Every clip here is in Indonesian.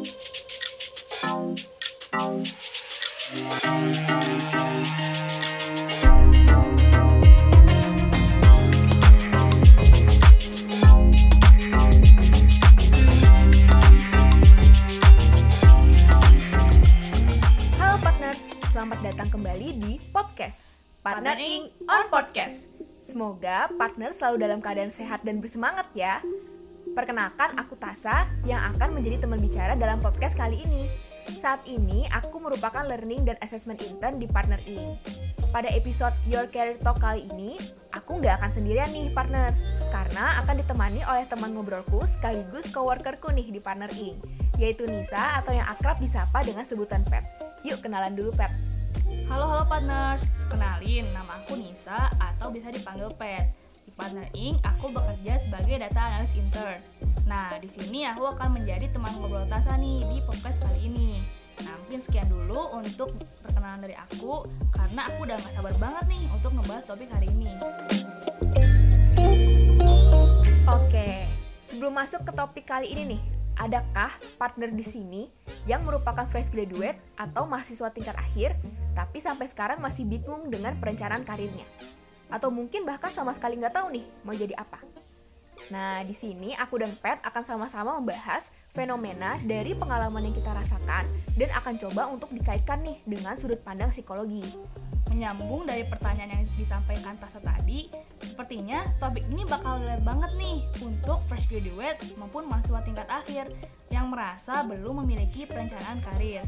Selamat datang kembali di podcast Partner Ing on Podcast. Semoga partner selalu dalam keadaan sehat dan bersemangat ya. Perkenalkan aku Tasa yang akan menjadi teman bicara dalam podcast kali ini. Saat ini aku merupakan learning dan assessment intern di Partner Ing. Pada episode Your Career Talk kali ini, aku nggak akan sendirian nih partners, karena akan ditemani oleh teman ngobrolku sekaligus coworkerku nih di Partner Ing, yaitu Nisa atau yang akrab disapa dengan sebutan Pet. Yuk kenalan dulu Pet. Halo halo partners, kenalin nama aku Nisa atau bisa dipanggil Pet. Di Partner Inc, aku bekerja sebagai data analis intern. Nah, di sini aku akan menjadi teman ngobrol Tasa nih di podcast kali ini. Nah, mungkin sekian dulu untuk perkenalan dari aku, karena aku udah gak sabar banget nih untuk ngebahas topik hari ini. Oke, sebelum masuk ke topik kali ini nih, adakah partner di sini yang merupakan fresh graduate atau mahasiswa tingkat akhir, tapi sampai sekarang masih bingung dengan perencanaan karirnya? Atau mungkin bahkan sama sekali nggak tahu nih mau jadi apa? Nah, di sini aku dan Pet akan sama-sama membahas fenomena dari pengalaman yang kita rasakan dan akan coba untuk dikaitkan nih dengan sudut pandang psikologi. Menyambung dari pertanyaan yang disampaikan Tasa tadi, sepertinya topik ini bakal relate banget nih untuk fresh graduate maupun mahasiswa tingkat akhir yang merasa belum memiliki perencanaan karir.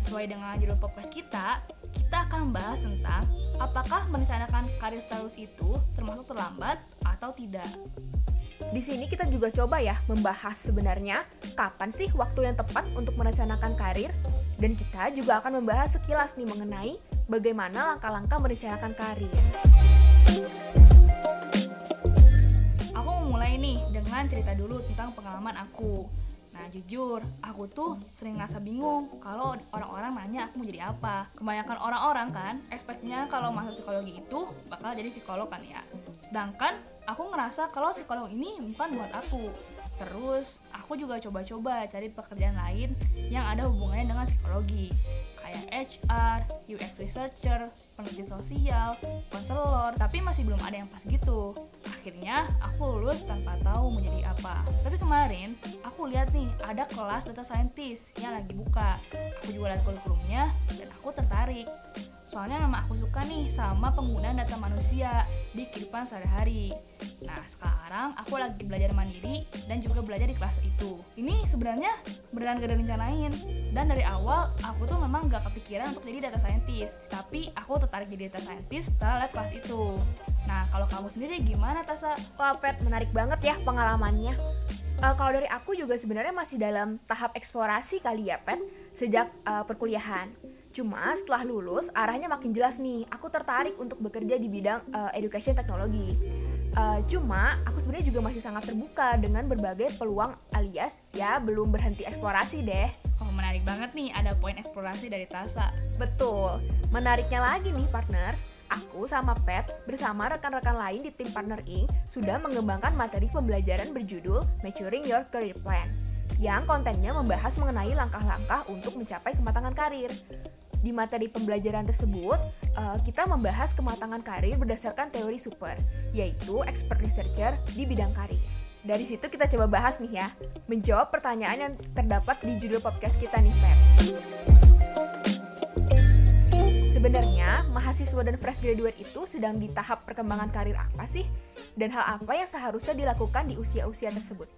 Sesuai dengan judul podcast kita, kita akan membahas tentang apakah merencanakan karir status itu termasuk terlambat atau tidak. Di sini kita juga coba ya membahas sebenarnya kapan sih waktu yang tepat untuk merencanakan karir dan kita juga akan membahas sekilas nih mengenai bagaimana langkah-langkah merencanakan karir. Aku mau mulai nih dengan cerita dulu tentang pengalaman aku. Nah jujur, aku tuh sering ngerasa bingung kalau orang-orang nanya aku mau jadi apa. Kebanyakan orang-orang kan, expect-nya kalau masuk psikologi itu bakal jadi psikolog kan ya. Sedangkan aku ngerasa kalau psikolog ini bukan buat aku. Terus, aku juga coba-coba cari pekerjaan lain yang ada hubungannya dengan psikologi. Kayak HR, UX researcher, peneliti sosial, konselor, tapi masih belum ada yang pas gitu. Akhirnya, aku lulus tanpa tahu mau jadi apa. Tapi kemarin, aku lihat nih, ada kelas data scientist yang lagi buka. Aku juga lihat kurikulumnya, dan aku tertarik. Soalnya memang aku suka nih sama penggunaan data manusia di kehidupan sehari-hari. Nah, sekarang aku lagi belajar mandiri dan juga belajar di kelas itu. Ini sebenarnya beneran gak ada rencanain. Dan dari awal, aku tuh memang gak kepikiran untuk jadi data scientist. Tapi aku tertarik jadi data scientist setelah lihat kelas itu. Nah, kalau kamu sendiri gimana, Tasa? Wah, Pet, menarik banget ya pengalamannya. Eh, kalau dari aku juga sebenarnya masih dalam tahap eksplorasi kali ya, Pet, sejak eh, perkuliahan. Cuma setelah lulus, arahnya makin jelas nih. Aku tertarik untuk bekerja di bidang eh, education teknologi. Eh, cuma aku sebenarnya juga masih sangat terbuka dengan berbagai peluang alias ya belum berhenti eksplorasi deh. Oh, menarik banget nih ada poin eksplorasi dari Tasa. Betul. Menariknya lagi nih partners, aku sama Pet bersama rekan-rekan lain di tim Partner Inc. sudah mengembangkan materi pembelajaran berjudul Maturing Your Career Plan yang kontennya membahas mengenai langkah-langkah untuk mencapai kematangan karir. Di materi pembelajaran tersebut, eh, kita membahas kematangan karir berdasarkan teori super, yaitu expert researcher di bidang karir. Dari situ kita coba bahas nih ya, menjawab pertanyaan yang terdapat di judul podcast kita nih, Pet. Sebenarnya, mahasiswa dan fresh graduate itu sedang di tahap perkembangan karir apa sih? Dan hal apa yang seharusnya dilakukan di usia-usia tersebut?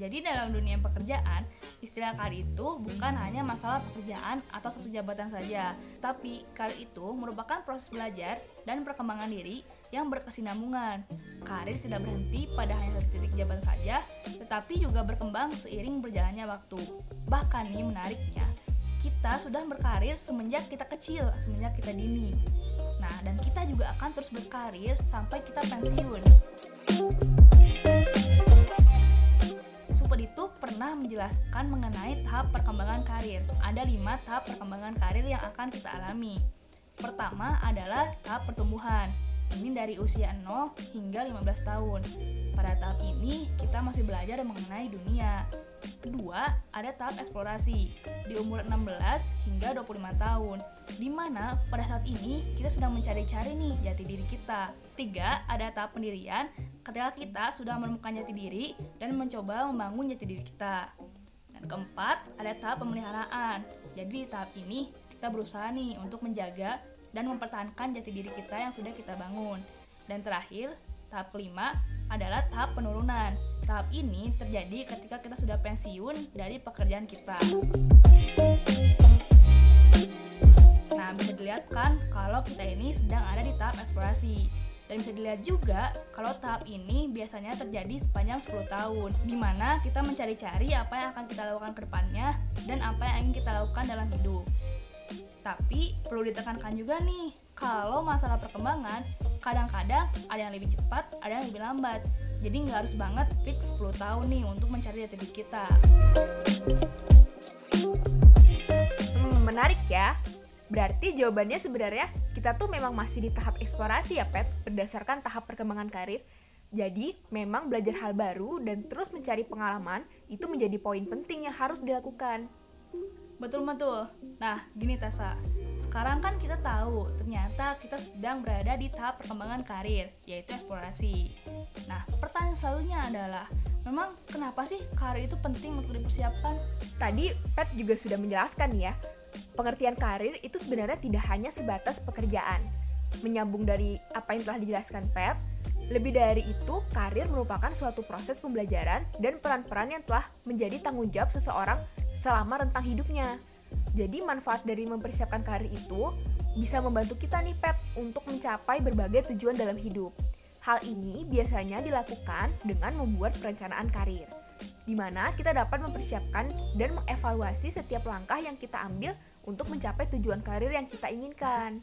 Jadi dalam dunia pekerjaan, istilah karir itu bukan hanya masalah pekerjaan atau satu jabatan saja, tapi karir itu merupakan proses belajar dan perkembangan diri yang berkesinambungan. Karir tidak berhenti pada hanya satu titik jabatan saja, tetapi juga berkembang seiring berjalannya waktu. Bahkan nih menariknya, kita sudah berkarir semenjak kita kecil, semenjak kita dini. Nah, dan kita juga akan terus berkarir sampai kita pensiun. Menjelaskan mengenai tahap perkembangan karir. Ada lima tahap perkembangan karir yang akan kita alami. Pertama adalah tahap pertumbuhan. Ini dari usia 0 hingga 15 tahun. Pada tahap ini, kita masih belajar mengenai dunia. Kedua, ada tahap eksplorasi di umur 16 hingga 25 tahun, di mana pada saat ini kita sedang mencari-cari nih jati diri kita. Tiga, ada tahap pendirian ketika kita sudah menemukan jati diri dan mencoba membangun jati diri kita. Dan keempat, ada tahap pemeliharaan. Jadi di tahap ini kita berusaha nih untuk menjaga dan mempertahankan jati diri kita yang sudah kita bangun. Dan terakhir, tahap kelima adalah tahap penurunan. Tahap ini terjadi ketika kita sudah pensiun dari pekerjaan kita. Nah, bisa dilihat kan kalau kita ini sedang ada di tahap eksplorasi. Dan bisa dilihat juga kalau tahap ini biasanya terjadi sepanjang 10 tahun, di mana kita mencari-cari apa yang akan kita lakukan ke depannya dan apa yang ingin kita lakukan dalam hidup. Tapi perlu ditekankan juga nih, kalau masalah perkembangan, kadang-kadang ada yang lebih cepat, ada yang lebih lambat. Jadi nggak harus banget fix 10 tahun nih untuk mencari jati diri kita. Hmm, menarik ya. Berarti jawabannya sebenarnya kita tuh memang masih di tahap eksplorasi ya, Pet, berdasarkan tahap perkembangan karir. Jadi, memang belajar hal baru dan terus mencari pengalaman itu menjadi poin penting yang harus dilakukan. Betul betul. Nah, gini Tessa. Sekarang kan kita tahu ternyata kita sedang berada di tahap perkembangan karir, yaitu eksplorasi. Nah, pertanyaan selanjutnya adalah, memang kenapa sih karir itu penting untuk dipersiapkan? Tadi Pet juga sudah menjelaskan ya, pengertian karir itu sebenarnya tidak hanya sebatas pekerjaan. Menyambung dari apa yang telah dijelaskan Pet, lebih dari itu, karir merupakan suatu proses pembelajaran dan peran-peran yang telah menjadi tanggung jawab seseorang selama rentang hidupnya. Jadi manfaat dari mempersiapkan karir itu bisa membantu kita nih Pet untuk mencapai berbagai tujuan dalam hidup. Hal ini biasanya dilakukan dengan membuat perencanaan karir, di mana kita dapat mempersiapkan dan mengevaluasi setiap langkah yang kita ambil untuk mencapai tujuan karir yang kita inginkan.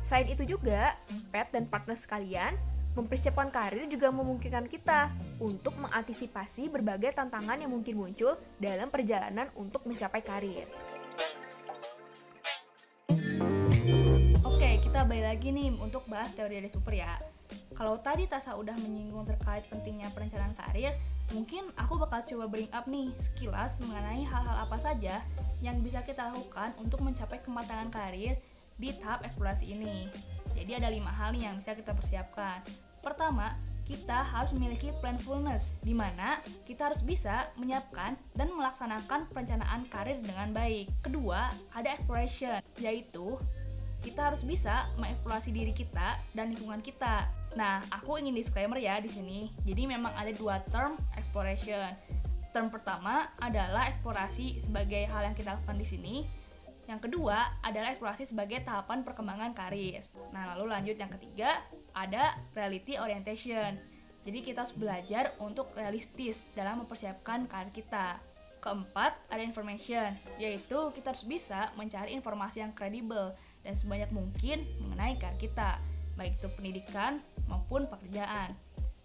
Selain itu juga, pet dan partner sekalian, mempersiapkan karir juga memungkinkan kita untuk mengantisipasi berbagai tantangan yang mungkin muncul dalam perjalanan untuk mencapai karir. Oke, kita balik lagi nih untuk bahas teori dari super ya. Kalau tadi Tasa udah menyinggung terkait pentingnya perencanaan karir, mungkin aku bakal coba bring up nih sekilas mengenai hal-hal apa saja yang bisa kita lakukan untuk mencapai kematangan karir di tahap eksplorasi ini. Jadi ada lima hal nih yang bisa kita persiapkan. Pertama, kita harus memiliki planfulness, di mana kita harus bisa menyiapkan dan melaksanakan perencanaan karir dengan baik. Kedua, ada exploration, yaitu kita harus bisa mengeksplorasi diri kita dan lingkungan kita. Nah, aku ingin disclaimer ya di sini. Jadi memang ada dua term exploration. Term pertama adalah eksplorasi sebagai hal yang kita lakukan di sini. Yang kedua adalah eksplorasi sebagai tahapan perkembangan karir. Nah, lalu lanjut yang ketiga ada reality orientation. Jadi kita harus belajar untuk realistis dalam mempersiapkan karir kita. Keempat, ada information, yaitu kita harus bisa mencari informasi yang kredibel dan sebanyak mungkin mengenai karir kita, baik itu pendidikan maupun pekerjaan.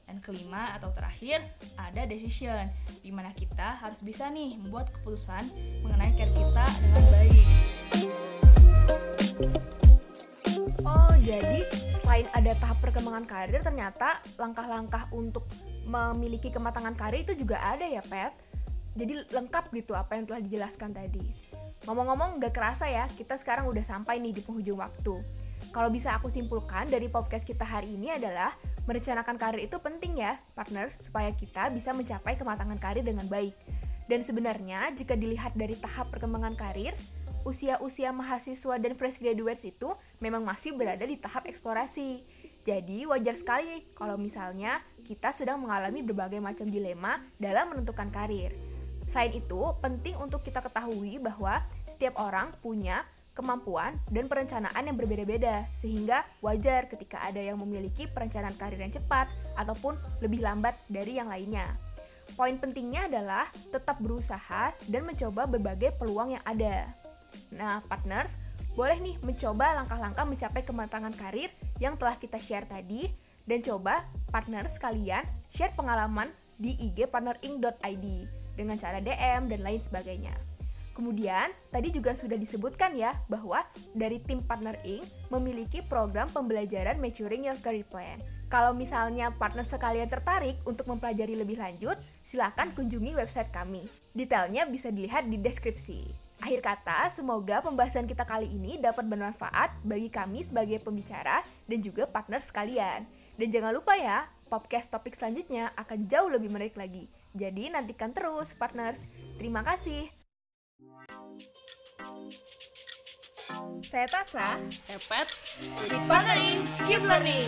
Dan kelima atau terakhir, ada decision, di mana kita harus bisa nih membuat keputusan mengenai karir kita dengan baik. Oh, jadi selain ada tahap perkembangan karir, ternyata langkah-langkah untuk memiliki kematangan karir itu juga ada ya, Pet? Jadi lengkap gitu apa yang telah dijelaskan tadi. Ngomong-ngomong gak kerasa ya, kita sekarang udah sampai nih di penghujung waktu. Kalau bisa aku simpulkan dari podcast kita hari ini adalah merencanakan karir itu penting ya, partner, supaya kita bisa mencapai kematangan karir dengan baik. Dan sebenarnya jika dilihat dari tahap perkembangan karir, usia-usia mahasiswa dan fresh graduates itu memang masih berada di tahap eksplorasi. Jadi wajar sekali kalau misalnya kita sedang mengalami berbagai macam dilema dalam menentukan karir. Selain itu, penting untuk kita ketahui bahwa setiap orang punya kemampuan dan perencanaan yang berbeda-beda, sehingga wajar ketika ada yang memiliki perencanaan karir yang cepat ataupun lebih lambat dari yang lainnya. Poin pentingnya adalah tetap berusaha dan mencoba berbagai peluang yang ada. Nah, partners, boleh nih mencoba langkah-langkah mencapai kematangan karir yang telah kita share tadi dan coba partners kalian share pengalaman di ig partnering.id dengan cara DM dan lain sebagainya. Kemudian, tadi juga sudah disebutkan ya bahwa dari tim Partner Inc. memiliki program pembelajaran Maturing Your Career Plan. Kalau misalnya partner sekalian tertarik untuk mempelajari lebih lanjut, silakan kunjungi website kami. Detailnya bisa dilihat di deskripsi. Akhir kata, semoga pembahasan kita kali ini dapat bermanfaat bagi kami sebagai pembicara dan juga partner sekalian. Dan jangan lupa ya, podcast topik selanjutnya akan jauh lebih menarik lagi. Jadi nantikan terus, partners. Terima kasih. Saya Tasa, Sepet. Keep Partnering, Keep Learning.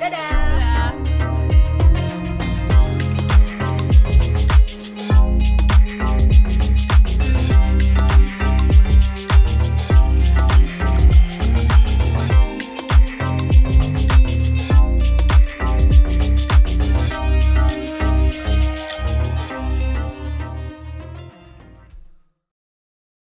Dadah! Dadah.